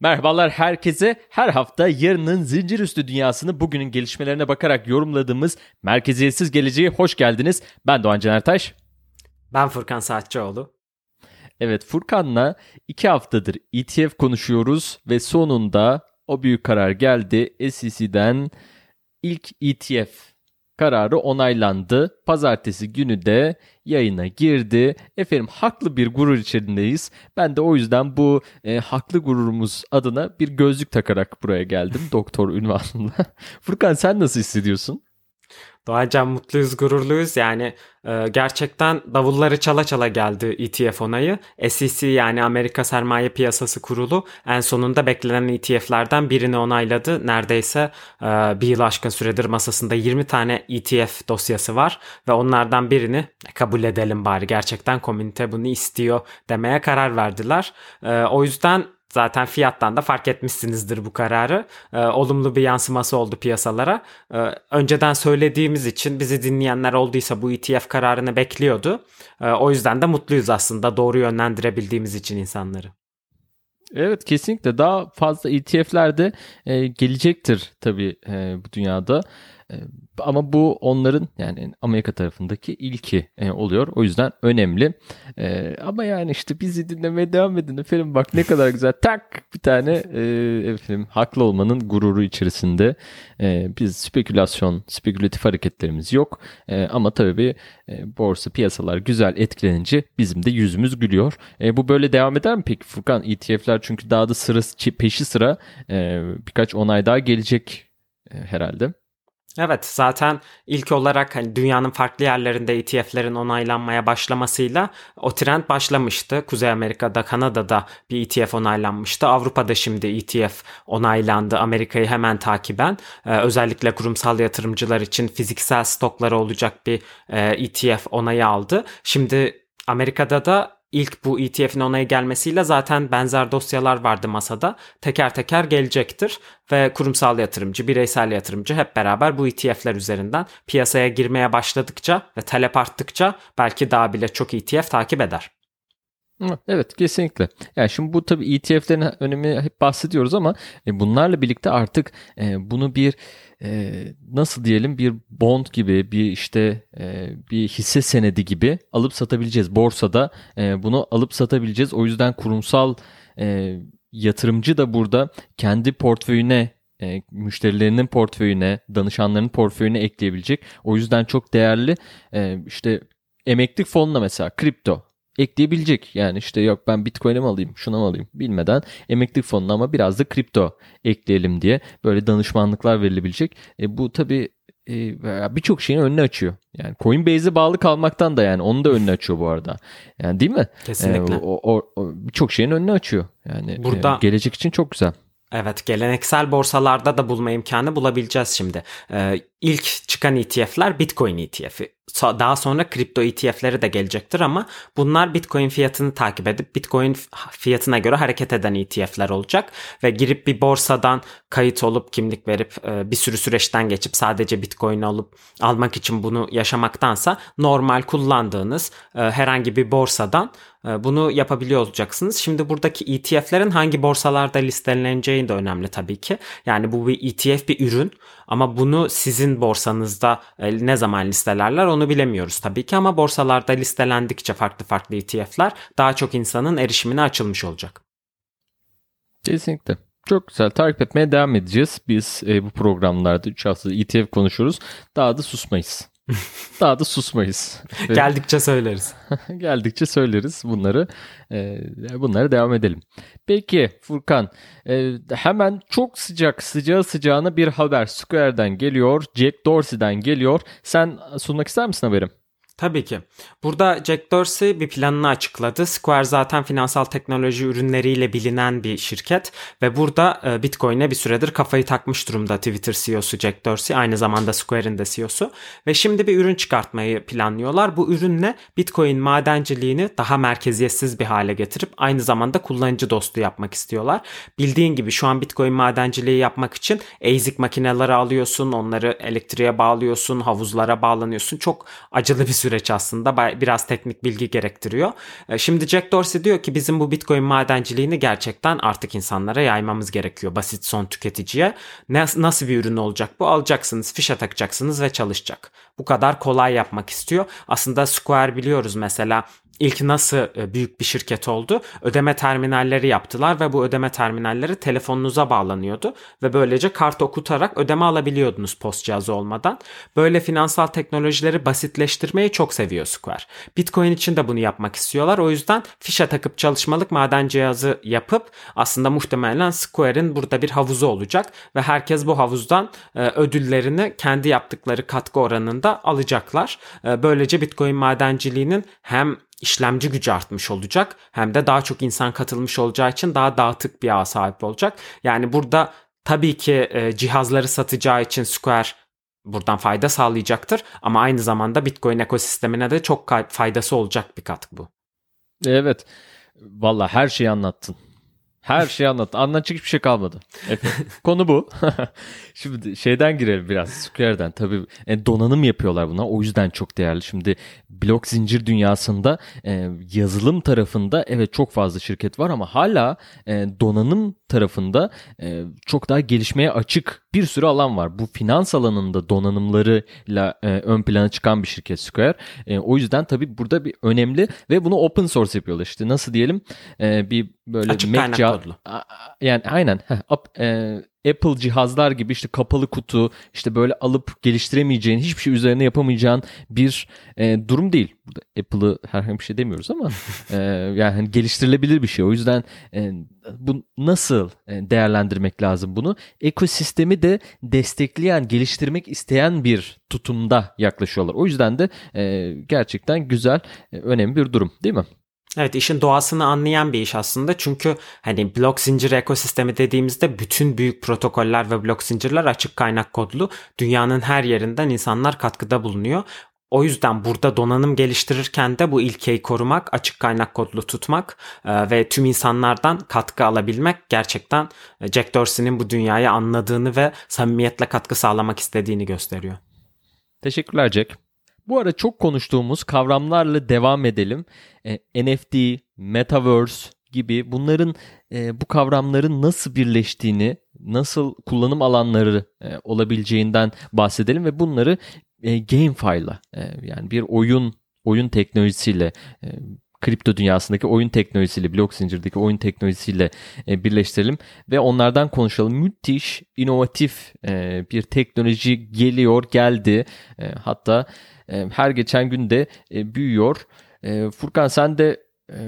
Merhabalar herkese. Her hafta yarının zincir üstü dünyasını bugünün gelişmelerine bakarak yorumladığımız Merkeziyetsiz Geleceğe hoş geldiniz. Ben Doğan Caner Taş. Ben Furkan Saatçıoğlu. Evet Furkan'la iki haftadır ETF konuşuyoruz ve sonunda o büyük karar geldi. SEC'den ilk ETF kararı onaylandı. Pazartesi günü de yayına girdi. Efendim haklı bir gurur içerisindeyiz. Ben de o yüzden bu e, haklı gururumuz adına bir gözlük takarak buraya geldim. Doktor ünvanımla. Furkan sen nasıl hissediyorsun? Doğacan mutluyuz, gururluyuz. Yani e, gerçekten davulları çala çala geldi ETF onayı. SEC yani Amerika Sermaye Piyasası Kurulu en sonunda beklenen ETF'lerden birini onayladı. Neredeyse e, bir yıl aşkın süredir masasında 20 tane ETF dosyası var ve onlardan birini kabul edelim bari. Gerçekten komünite bunu istiyor demeye karar verdiler. E, o yüzden Zaten fiyattan da fark etmişsinizdir bu kararı. E, olumlu bir yansıması oldu piyasalara. E, önceden söylediğimiz için bizi dinleyenler olduysa bu ETF kararını bekliyordu. E, o yüzden de mutluyuz aslında doğru yönlendirebildiğimiz için insanları. Evet kesinlikle daha fazla ETF'ler de e, gelecektir tabii e, bu dünyada. E, ama bu onların yani Amerika tarafındaki ilki e, oluyor. O yüzden önemli. E, ama yani işte bizi dinlemeye devam edin efendim. Bak ne kadar güzel. Tak bir tane e, efendim haklı olmanın gururu içerisinde. E, biz spekülasyon, spekülatif hareketlerimiz yok. Ama tabii e, borsa piyasalar güzel etkilenince bizim de yüzümüz gülüyor. Bu böyle devam eder mi peki Furkan? ETF'ler çünkü daha da sırası peşi sıra birkaç onay daha gelecek herhalde. Evet zaten ilk olarak hani dünyanın farklı yerlerinde ETF'lerin onaylanmaya başlamasıyla o trend başlamıştı. Kuzey Amerika'da, Kanada'da bir ETF onaylanmıştı. Avrupa'da şimdi ETF onaylandı. Amerika'yı hemen takiben ee, özellikle kurumsal yatırımcılar için fiziksel stokları olacak bir e, ETF onayı aldı. Şimdi Amerika'da da ilk bu ETF'in onaya gelmesiyle zaten benzer dosyalar vardı masada. Teker teker gelecektir ve kurumsal yatırımcı, bireysel yatırımcı hep beraber bu ETF'ler üzerinden piyasaya girmeye başladıkça ve talep arttıkça belki daha bile çok ETF takip eder. Evet kesinlikle. Yani şimdi bu tabii ETF'lerin önemi hep bahsediyoruz ama e, bunlarla birlikte artık e, bunu bir e, nasıl diyelim bir bond gibi bir işte bir hisse senedi gibi alıp satabileceğiz. Borsada bunu alıp satabileceğiz. O yüzden kurumsal yatırımcı da burada kendi portföyüne müşterilerinin portföyüne, danışanlarının portföyüne ekleyebilecek. O yüzden çok değerli. işte emeklilik fonuna mesela kripto ekleyebilecek. Yani işte yok ben Bitcoin'e mi alayım, şuna mı alayım bilmeden emeklilik fonuna ama biraz da kripto ekleyelim diye böyle danışmanlıklar verilebilecek. E, bu tabii e, birçok şeyin önünü açıyor. Yani Coinbase'e bağlı kalmaktan da yani onun da önünü açıyor bu arada. Yani değil mi? Kesinlikle. E, o, o, o birçok şeyin önünü açıyor. Yani Burada... e, gelecek için çok güzel. Evet geleneksel borsalarda da bulma imkanı bulabileceğiz şimdi. Ee, ilk çıkan ETF'ler Bitcoin ETF'i daha sonra kripto ETF'leri de gelecektir ama bunlar Bitcoin fiyatını takip edip Bitcoin fiyatına göre hareket eden ETF'ler olacak ve girip bir borsadan kayıt olup kimlik verip e, bir sürü süreçten geçip sadece Bitcoin alıp almak için bunu yaşamaktansa normal kullandığınız e, herhangi bir borsadan e, bunu yapabiliyor olacaksınız. Şimdi buradaki ETF'lerin hangi borsalarda listeleneceği de önemli tabii ki. Yani bu bir ETF bir ürün ama bunu sizin borsanızda ne zaman listelerler onu bilemiyoruz tabii ki ama borsalarda listelendikçe farklı farklı ETF'ler daha çok insanın erişimine açılmış olacak. Kesinlikle. Çok güzel. Takip etmeye devam edeceğiz. Biz e, bu programlarda 3 hafta ETF konuşuyoruz. Daha da susmayız. Daha da susmayız. Geldikçe söyleriz. Geldikçe söyleriz bunları. E, bunları devam edelim. Peki Furkan e, hemen çok sıcak sıcağı sıcağına bir haber Square'den geliyor. Jack Dorsey'den geliyor. Sen sunmak ister misin haberim? Tabii ki. Burada Jack Dorsey bir planını açıkladı. Square zaten finansal teknoloji ürünleriyle bilinen bir şirket ve burada e, Bitcoin'e bir süredir kafayı takmış durumda Twitter CEO'su Jack Dorsey. Aynı zamanda Square'in de CEO'su. Ve şimdi bir ürün çıkartmayı planlıyorlar. Bu ürünle Bitcoin madenciliğini daha merkeziyetsiz bir hale getirip aynı zamanda kullanıcı dostu yapmak istiyorlar. Bildiğin gibi şu an Bitcoin madenciliği yapmak için ASIC makineleri alıyorsun, onları elektriğe bağlıyorsun, havuzlara bağlanıyorsun. Çok acılı bir süreç aslında. Biraz teknik bilgi gerektiriyor. E, şimdi Jack Dorsey diyor ki bizim bu Bitcoin madenciliğini gerçekten artık insanlara yaymamız gerekiyor. Basit son tüketiciye. Nasıl bir ürün olacak bu? Alacaksınız, fişe takacaksınız ve çalışacak. Bu kadar kolay yapmak istiyor. Aslında Square biliyoruz mesela ilk nasıl e, büyük bir şirket oldu? Ödeme terminalleri yaptılar ve bu ödeme terminalleri telefonunuza bağlanıyordu ve böylece kart okutarak ödeme alabiliyordunuz post cihazı olmadan. Böyle finansal teknolojileri basitleştirmeyi çok seviyor Square. Bitcoin için de bunu yapmak istiyorlar. O yüzden fişe takıp çalışmalık maden cihazı yapıp aslında muhtemelen Square'in burada bir havuzu olacak ve herkes bu havuzdan e, ödüllerini kendi yaptıkları katkı oranında alacaklar. E, böylece Bitcoin madenciliğinin hem işlemci gücü artmış olacak hem de daha çok insan katılmış olacağı için daha dağıtık bir ağ sahip olacak. Yani burada tabii ki e, cihazları satacağı için Square buradan fayda sağlayacaktır ama aynı zamanda Bitcoin ekosistemine de çok faydası olacak bir katkı bu. Evet. Valla her şeyi anlattın. Her şeyi anlat. Anlatacak hiçbir şey kalmadı. Konu bu. Şimdi şeyden girelim biraz. Square'den. Tabii e, donanım yapıyorlar buna. O yüzden çok değerli. Şimdi blok zincir dünyasında e, yazılım tarafında evet çok fazla şirket var ama hala e, donanım tarafında e, çok daha gelişmeye açık bir sürü alan var. Bu finans alanında donanımlarıyla e, ön plana çıkan bir şirket Square. E, o yüzden tabii burada bir önemli ve bunu open source yapıyorlar. İşte nasıl diyelim e, bir böyle Açık Mac kaynak kodlu. Yani aynen. Heh, up, e, Apple cihazlar gibi işte kapalı kutu işte böyle alıp geliştiremeyeceğin hiçbir şey üzerine yapamayacağın bir e, durum değil. Burada Apple'ı herhangi bir şey demiyoruz ama e, yani hani geliştirilebilir bir şey. O yüzden e, bu nasıl e, değerlendirmek lazım bunu? Ekosistemi de destekleyen, geliştirmek isteyen bir tutumda yaklaşıyorlar. O yüzden de e, gerçekten güzel, e, önemli bir durum değil mi? Evet işin doğasını anlayan bir iş aslında. Çünkü hani blok zincir ekosistemi dediğimizde bütün büyük protokoller ve blok zincirler açık kaynak kodlu. Dünyanın her yerinden insanlar katkıda bulunuyor. O yüzden burada donanım geliştirirken de bu ilkeyi korumak, açık kaynak kodlu tutmak e, ve tüm insanlardan katkı alabilmek gerçekten e, Jack Dorsey'nin bu dünyayı anladığını ve samimiyetle katkı sağlamak istediğini gösteriyor. Teşekkürler Jack. Bu ara çok konuştuğumuz kavramlarla devam edelim. E, NFT, Metaverse gibi bunların e, bu kavramların nasıl birleştiğini, nasıl kullanım alanları e, olabileceğinden bahsedelim ve bunları e, GameFi'la e, yani bir oyun oyun teknolojisiyle e, kripto dünyasındaki oyun teknolojisiyle, blok zincirdeki oyun teknolojisiyle e, birleştirelim ve onlardan konuşalım. Müthiş, inovatif e, bir teknoloji geliyor, geldi. E, hatta e, her geçen gün de e, büyüyor. E, Furkan sen de e,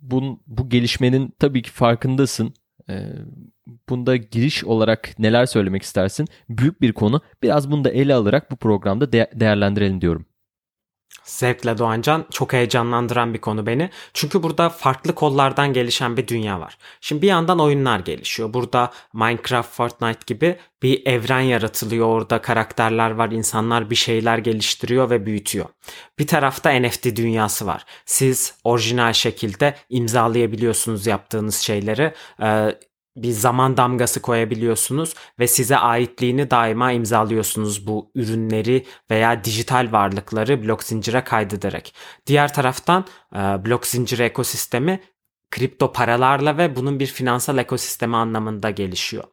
bun, bu gelişmenin tabii ki farkındasın. E, bunda giriş olarak neler söylemek istersin? Büyük bir konu. Biraz bunu da ele alarak bu programda de- değerlendirelim diyorum. Zevkle Doğancan çok heyecanlandıran bir konu beni. Çünkü burada farklı kollardan gelişen bir dünya var. Şimdi bir yandan oyunlar gelişiyor. Burada Minecraft, Fortnite gibi bir evren yaratılıyor. Orada karakterler var, insanlar bir şeyler geliştiriyor ve büyütüyor. Bir tarafta NFT dünyası var. Siz orijinal şekilde imzalayabiliyorsunuz yaptığınız şeyleri. Ee, bir zaman damgası koyabiliyorsunuz ve size aitliğini daima imzalıyorsunuz bu ürünleri veya dijital varlıkları blok zincire kaydederek. Diğer taraftan e, blok zincir ekosistemi kripto paralarla ve bunun bir finansal ekosistemi anlamında gelişiyor.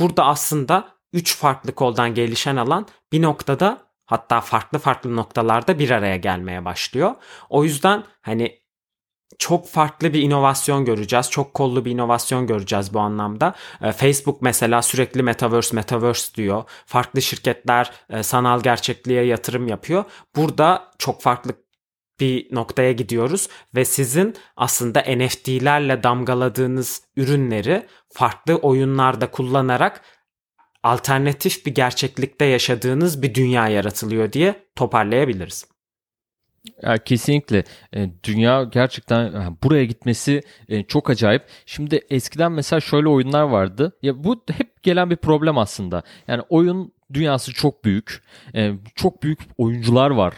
Burada aslında üç farklı koldan gelişen alan bir noktada hatta farklı farklı noktalarda bir araya gelmeye başlıyor. O yüzden hani çok farklı bir inovasyon göreceğiz. Çok kollu bir inovasyon göreceğiz bu anlamda. E, Facebook mesela sürekli metaverse metaverse diyor. Farklı şirketler e, sanal gerçekliğe yatırım yapıyor. Burada çok farklı bir noktaya gidiyoruz ve sizin aslında NFT'lerle damgaladığınız ürünleri farklı oyunlarda kullanarak alternatif bir gerçeklikte yaşadığınız bir dünya yaratılıyor diye toparlayabiliriz. Ya kesinlikle e, dünya gerçekten buraya gitmesi e, çok acayip. Şimdi eskiden mesela şöyle oyunlar vardı. Ya bu hep gelen bir problem aslında. Yani oyun dünyası çok büyük. E, çok büyük oyuncular var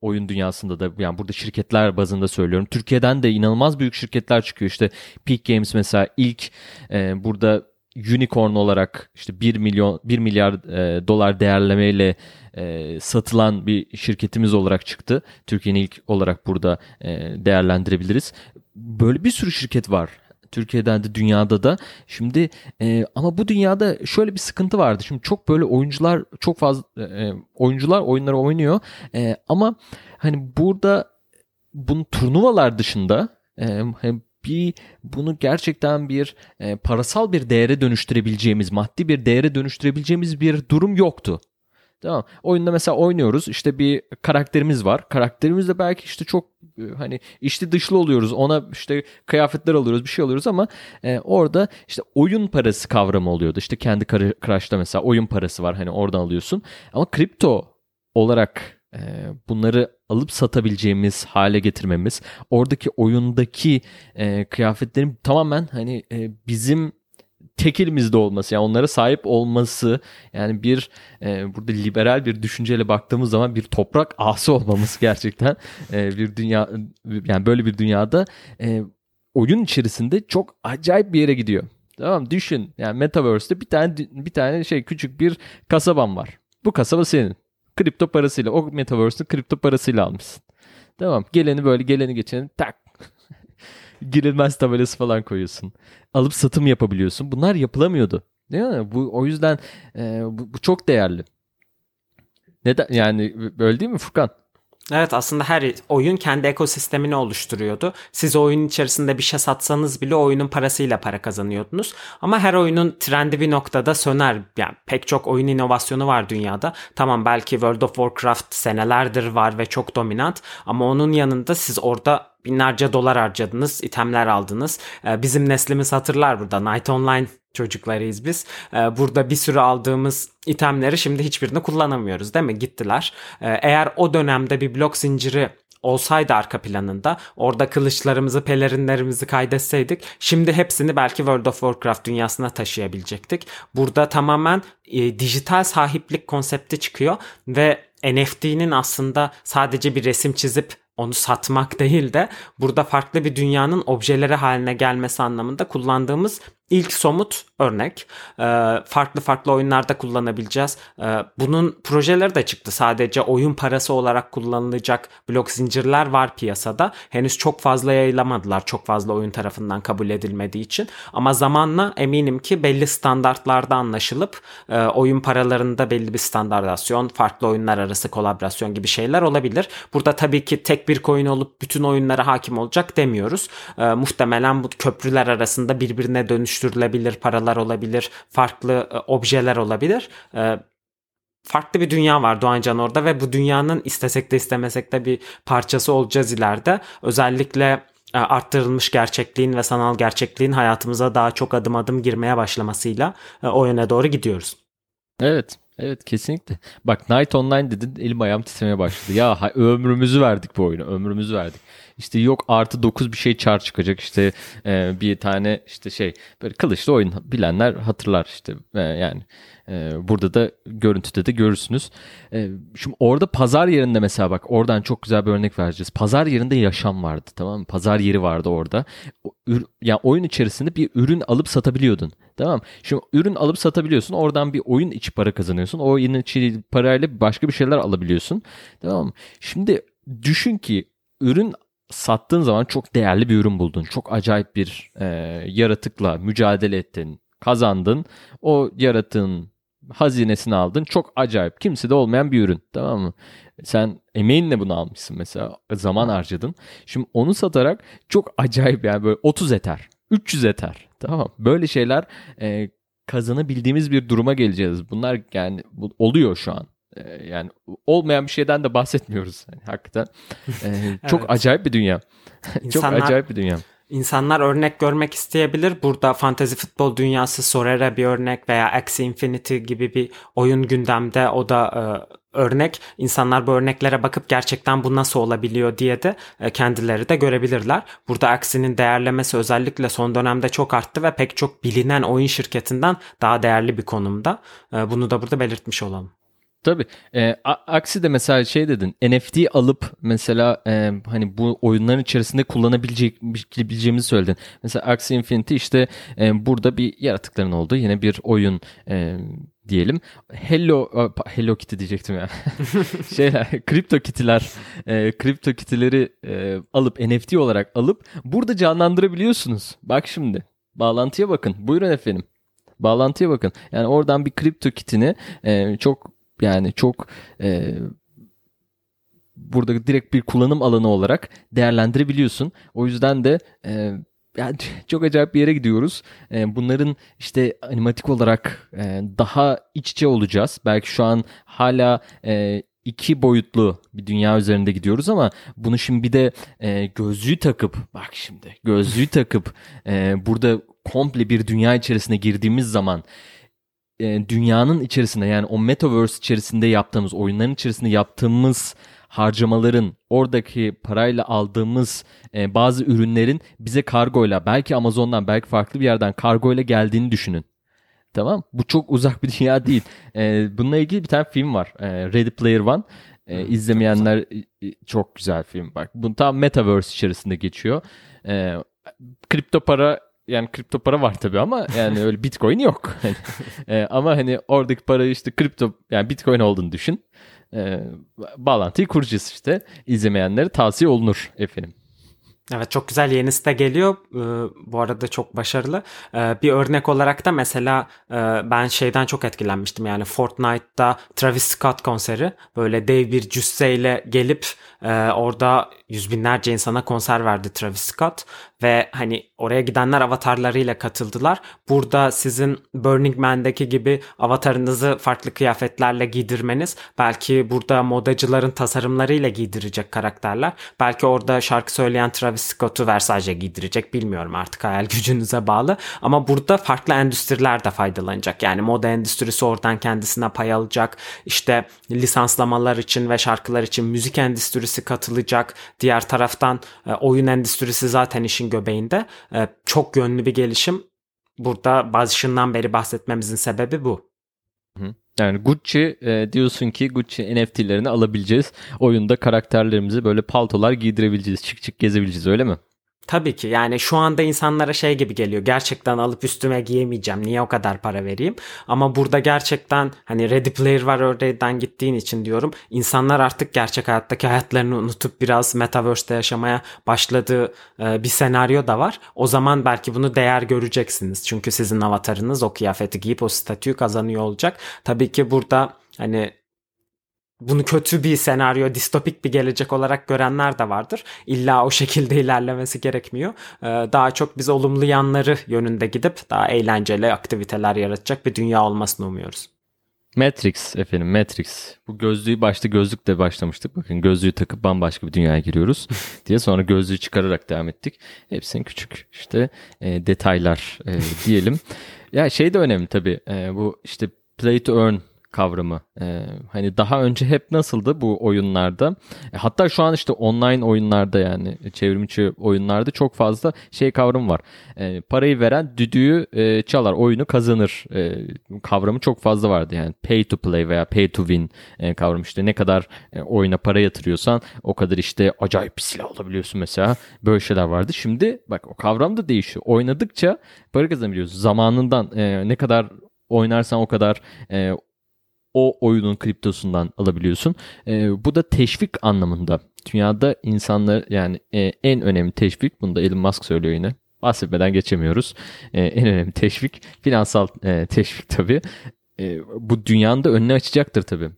oyun dünyasında da. Yani burada şirketler bazında söylüyorum. Türkiye'den de inanılmaz büyük şirketler çıkıyor. İşte Peak Games mesela ilk burada unicorn olarak işte 1 milyon 1 milyar dolar değerlemeyle e, satılan bir şirketimiz olarak çıktı. Türkiye'nin ilk olarak burada e, değerlendirebiliriz. Böyle bir sürü şirket var. Türkiye'den de dünyada da. Şimdi e, ama bu dünyada şöyle bir sıkıntı vardı. Şimdi çok böyle oyuncular çok fazla e, oyuncular oyunları oynuyor. E, ama hani burada bunun turnuvalar dışında e, bir bunu gerçekten bir e, parasal bir değere dönüştürebileceğimiz, maddi bir değere dönüştürebileceğimiz bir durum yoktu. Tamam. Oyunda mesela oynuyoruz. İşte bir karakterimiz var. Karakterimiz de belki işte çok e, hani içli dışlı oluyoruz. Ona işte kıyafetler alıyoruz, bir şey alıyoruz ama e, orada işte oyun parası kavramı oluyordu. İşte kendi Crush'ta mesela oyun parası var. Hani oradan alıyorsun. Ama kripto olarak e, bunları alıp satabileceğimiz hale getirmemiz, oradaki oyundaki e, kıyafetlerin tamamen hani e, bizim tek elimizde olması yani onlara sahip olması yani bir e, burada liberal bir düşünceyle baktığımız zaman bir toprak ası olmamız gerçekten e, bir dünya yani böyle bir dünyada e, oyun içerisinde çok acayip bir yere gidiyor. Tamam düşün yani metaverse'te bir tane bir tane şey küçük bir kasabam var. Bu kasaba senin kripto parasıyla o metaverse'ün kripto parasıyla almışsın. Tamam geleni böyle geleni geçeni tak girilmez tabelası falan koyuyorsun. Alıp satım yapabiliyorsun. Bunlar yapılamıyordu. Değil mi? Bu o yüzden e, bu, bu çok değerli. Neden yani böyle değil mi Furkan? Evet aslında her oyun kendi ekosistemini oluşturuyordu. Siz oyunun içerisinde bir şey satsanız bile oyunun parasıyla para kazanıyordunuz. Ama her oyunun trendi bir noktada söner. Yani pek çok oyun inovasyonu var dünyada. Tamam belki World of Warcraft senelerdir var ve çok dominant ama onun yanında siz orada binlerce dolar harcadınız, itemler aldınız. Ee, bizim neslimiz hatırlar burada. Night Online çocuklarıyız biz. Ee, burada bir sürü aldığımız itemleri şimdi hiçbirini kullanamıyoruz değil mi? Gittiler. Ee, eğer o dönemde bir blok zinciri olsaydı arka planında orada kılıçlarımızı pelerinlerimizi kaydetseydik şimdi hepsini belki World of Warcraft dünyasına taşıyabilecektik. Burada tamamen e, dijital sahiplik konsepti çıkıyor ve NFT'nin aslında sadece bir resim çizip onu satmak değil de burada farklı bir dünyanın objeleri haline gelmesi anlamında kullandığımız ilk somut örnek. Ee, farklı farklı oyunlarda kullanabileceğiz. Ee, bunun projeleri de çıktı. Sadece oyun parası olarak kullanılacak blok zincirler var piyasada. Henüz çok fazla yayılamadılar. Çok fazla oyun tarafından kabul edilmediği için. Ama zamanla eminim ki belli standartlarda anlaşılıp e, oyun paralarında belli bir standartasyon, farklı oyunlar arası kolaborasyon gibi şeyler olabilir. Burada tabii ki tek bir coin olup bütün oyunlara hakim olacak demiyoruz. Ee, muhtemelen bu köprüler arasında birbirine dönüş dönüştürülebilir paralar olabilir, farklı e, objeler olabilir. E, farklı bir dünya var Doğancan orada ve bu dünyanın istesek de istemesek de bir parçası olacağız ileride. Özellikle e, arttırılmış gerçekliğin ve sanal gerçekliğin hayatımıza daha çok adım adım girmeye başlamasıyla o yöne doğru gidiyoruz. Evet. Evet kesinlikle. Bak Night Online dedin elim ayağım titremeye başladı. Ya ömrümüzü verdik bu oyuna ömrümüzü verdik. İşte yok artı 9 bir şey çar çıkacak işte e, bir tane işte şey böyle kılıçlı oyun bilenler hatırlar işte e, yani burada da görüntüde de görürsünüz. E, şimdi orada pazar yerinde mesela bak oradan çok güzel bir örnek vereceğiz. Pazar yerinde yaşam vardı tamam mı? Pazar yeri vardı orada. Yani oyun içerisinde bir ürün alıp satabiliyordun. Tamam. Şimdi ürün alıp satabiliyorsun. Oradan bir oyun içi para kazanıyorsun. O oyun içi parayla başka bir şeyler alabiliyorsun. Tamam Şimdi düşün ki ürün sattığın zaman çok değerli bir ürün buldun. Çok acayip bir e, yaratıkla mücadele ettin, kazandın. O yaratığın hazinesini aldın. Çok acayip. Kimse de olmayan bir ürün. Tamam mı? Sen emeğinle bunu almışsın mesela. Zaman harcadın. Şimdi onu satarak çok acayip yani böyle 30 eter. 300 eter. Tamam Böyle şeyler e, kazanabildiğimiz bir duruma geleceğiz. Bunlar yani bu, oluyor şu an. E, yani olmayan bir şeyden de bahsetmiyoruz. Yani, hakikaten e, çok evet. acayip bir dünya. İnsanlar, çok acayip bir dünya. İnsanlar örnek görmek isteyebilir. Burada fantezi futbol dünyası Sorare bir örnek veya Axie Infinity gibi bir oyun gündemde. O da e, örnek. İnsanlar bu örneklere bakıp gerçekten bu nasıl olabiliyor diye de e, kendileri de görebilirler. Burada Axi'nin değerlemesi özellikle son dönemde çok arttı ve pek çok bilinen oyun şirketinden daha değerli bir konumda. E, bunu da burada belirtmiş olalım. Tabii. E, aksi de mesela şey dedin NFT alıp mesela e, hani bu oyunların içerisinde kullanabileceğimizi söyledin. Mesela Axie Infinity işte e, burada bir yaratıkların olduğu yine bir oyun e, diyelim. Hello Hello Kitty diyecektim ya. Şeyler kripto kitiler e, kripto kitileri e, alıp NFT olarak alıp burada canlandırabiliyorsunuz. Bak şimdi. Bağlantıya bakın. Buyurun efendim. Bağlantıya bakın. Yani oradan bir kripto kitini e, çok yani çok e, burada direkt bir kullanım alanı olarak değerlendirebiliyorsun. O yüzden de e, yani çok acayip bir yere gidiyoruz. E, bunların işte animatik olarak e, daha iç içe olacağız. Belki şu an hala e, iki boyutlu bir dünya üzerinde gidiyoruz ama bunu şimdi bir de gözlüğü takıp bak şimdi gözlüğü takıp burada komple bir dünya içerisine girdiğimiz zaman e, dünyanın içerisinde yani o metaverse içerisinde yaptığımız oyunların içerisinde yaptığımız harcamaların oradaki parayla aldığımız e, bazı ürünlerin bize kargoyla belki Amazon'dan belki farklı bir yerden kargoyla geldiğini düşünün. Tamam Bu çok uzak bir dünya değil. E, bununla ilgili bir tane film var. E, Ready Player One. E, izlemeyenler çok güzel film. Bak bu tam metaverse içerisinde geçiyor. E, kripto para yani kripto para var tabii ama yani öyle bitcoin yok. e, ama hani oradaki para işte kripto yani bitcoin olduğunu düşün. E, bağlantıyı kuracağız işte. İzlemeyenlere tavsiye olunur efendim. Evet çok güzel yeni site geliyor. Ee, bu arada çok başarılı. Ee, bir örnek olarak da mesela e, ben şeyden çok etkilenmiştim. Yani Fortnite'da Travis Scott konseri böyle dev bir cüsseyle gelip e, orada yüz binlerce insana konser verdi Travis Scott ve hani oraya gidenler avatarlarıyla katıldılar. Burada sizin Burning Man'deki gibi avatarınızı farklı kıyafetlerle giydirmeniz belki burada modacıların tasarımlarıyla giydirecek karakterler. Belki orada şarkı söyleyen Travis Scott'u Versace giydirecek bilmiyorum artık hayal gücünüze bağlı. Ama burada farklı endüstriler de faydalanacak. Yani moda endüstrisi oradan kendisine pay alacak. İşte lisanslamalar için ve şarkılar için müzik endüstrisi katılacak. Diğer taraftan e, oyun endüstrisi zaten işin göbeğinde. E, çok yönlü bir gelişim. Burada başından beri bahsetmemizin sebebi bu. Yani Gucci e, diyorsun ki Gucci NFT'lerini alabileceğiz. Oyunda karakterlerimizi böyle paltolar giydirebileceğiz. Çık çık gezebileceğiz öyle mi? Tabii ki. Yani şu anda insanlara şey gibi geliyor. Gerçekten alıp üstüme giyemeyeceğim. Niye o kadar para vereyim? Ama burada gerçekten hani Ready Player var örneğinden gittiğin için diyorum insanlar artık gerçek hayattaki hayatlarını unutup biraz Metaverse'de yaşamaya başladığı e, bir senaryo da var. O zaman belki bunu değer göreceksiniz. Çünkü sizin avatarınız o kıyafeti giyip o statüyü kazanıyor olacak. Tabii ki burada hani bunu kötü bir senaryo, distopik bir gelecek olarak görenler de vardır. İlla o şekilde ilerlemesi gerekmiyor. Ee, daha çok biz olumlu yanları yönünde gidip daha eğlenceli aktiviteler yaratacak bir dünya olmasını umuyoruz. Matrix efendim Matrix. Bu gözlüğü başta gözlükle başlamıştık. Bakın gözlüğü takıp bambaşka bir dünyaya giriyoruz diye sonra gözlüğü çıkararak devam ettik. Hepsinin küçük işte e, detaylar e, diyelim. ya şey de önemli tabii. E, bu işte play to earn kavramı. Ee, hani daha önce hep nasıldı bu oyunlarda? E, hatta şu an işte online oyunlarda yani çevrimiçi oyunlarda çok fazla şey kavramı var. E, parayı veren düdüğü e, çalar, oyunu kazanır e, kavramı çok fazla vardı. Yani pay to play veya pay to win e, kavramı işte ne kadar e, oyuna para yatırıyorsan o kadar işte acayip bir silah alabiliyorsun mesela. Böyle şeyler vardı. Şimdi bak o kavram da değişiyor. Oynadıkça para kazanabiliyorsun. Zamanından e, ne kadar oynarsan o kadar e, o oyunun kriptosundan alabiliyorsun. E, bu da teşvik anlamında. Dünyada insanlar yani e, en önemli teşvik bunu da Elon Musk söylüyor yine. Bahsetmeden geçemiyoruz. E, en önemli teşvik finansal e, teşvik tabii. E, bu dünyanın da önüne açacaktır tabii.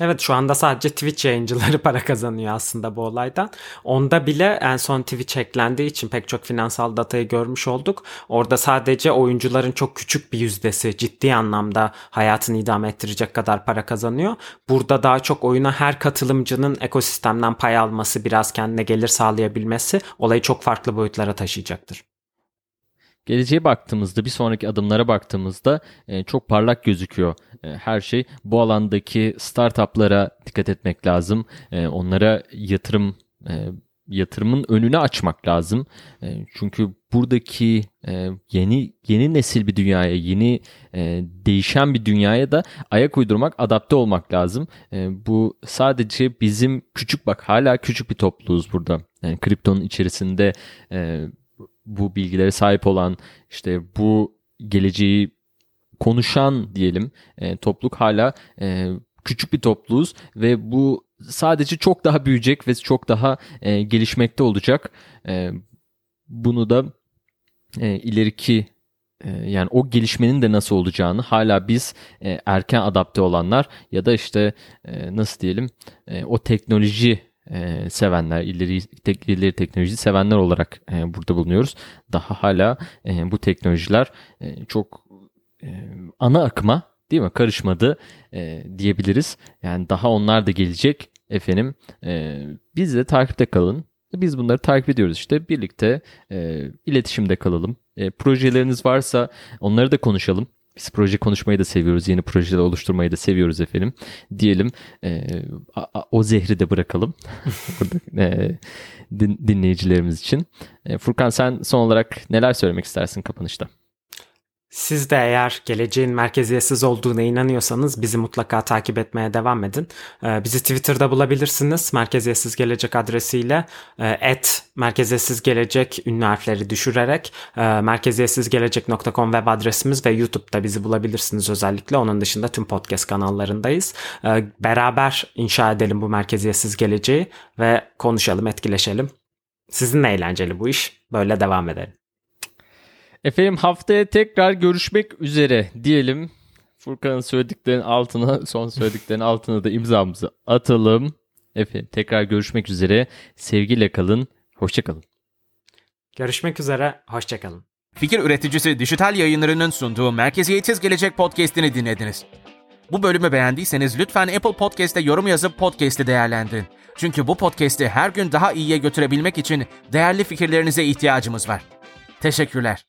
Evet şu anda sadece Twitch yayıncıları para kazanıyor aslında bu olaydan. Onda bile en son Twitch eklendiği için pek çok finansal datayı görmüş olduk. Orada sadece oyuncuların çok küçük bir yüzdesi ciddi anlamda hayatını idame ettirecek kadar para kazanıyor. Burada daha çok oyuna her katılımcının ekosistemden pay alması, biraz kendine gelir sağlayabilmesi olayı çok farklı boyutlara taşıyacaktır. Geleceğe baktığımızda bir sonraki adımlara baktığımızda e, çok parlak gözüküyor her şey. Bu alandaki startuplara dikkat etmek lazım. E, onlara yatırım e, yatırımın önünü açmak lazım. E, çünkü buradaki e, yeni yeni nesil bir dünyaya, yeni e, değişen bir dünyaya da ayak uydurmak, adapte olmak lazım. Bu sadece bizim küçük bak hala küçük bir topluluğuz burada. Yani kriptonun içerisinde bu bilgilere sahip olan işte bu geleceği konuşan diyelim e, topluluk hala e, küçük bir topluluğuz ve bu sadece çok daha büyüyecek ve çok daha e, gelişmekte olacak. E, bunu da e, ileriki e, yani o gelişmenin de nasıl olacağını hala biz e, erken adapte olanlar ya da işte e, nasıl diyelim o teknoloji sevenler, ileri, tek, ileri teknoloji sevenler olarak burada bulunuyoruz. Daha hala bu teknolojiler çok e, ana akıma değil mi karışmadı e, diyebiliriz. Yani daha onlar da gelecek efendim. E, biz de takipte kalın. Biz bunları takip ediyoruz işte. Birlikte e, iletişimde kalalım. E, projeleriniz varsa onları da konuşalım. Biz proje konuşmayı da seviyoruz. Yeni projeler oluşturmayı da seviyoruz efendim. Diyelim e, a, o zehri de bırakalım. Burada, e, din, dinleyicilerimiz için. E, Furkan sen son olarak neler söylemek istersin kapanışta? Siz de eğer geleceğin merkeziyetsiz olduğuna inanıyorsanız bizi mutlaka takip etmeye devam edin. Ee, bizi Twitter'da bulabilirsiniz merkeziyetsiz gelecek adresiyle et merkeziyetsiz gelecek ünlü harfleri düşürerek e, merkeziyetsizgelecek.com web adresimiz ve YouTube'da bizi bulabilirsiniz özellikle. Onun dışında tüm podcast kanallarındayız. Ee, beraber inşa edelim bu merkeziyetsiz geleceği ve konuşalım, etkileşelim. Sizinle eğlenceli bu iş. Böyle devam edelim. Efendim haftaya tekrar görüşmek üzere diyelim. Furkan'ın söylediklerinin altına, son söylediklerinin altına da imzamızı atalım. Efendim tekrar görüşmek üzere. Sevgiyle kalın. Hoşçakalın. Görüşmek üzere. Hoşçakalın. Fikir üreticisi Dijital Yayınları'nın sunduğu Merkeziyetsiz Gelecek Podcast'ini dinlediniz. Bu bölümü beğendiyseniz lütfen Apple Podcast'te yorum yazıp podcast'i değerlendirin. Çünkü bu podcast'i her gün daha iyiye götürebilmek için değerli fikirlerinize ihtiyacımız var. Teşekkürler.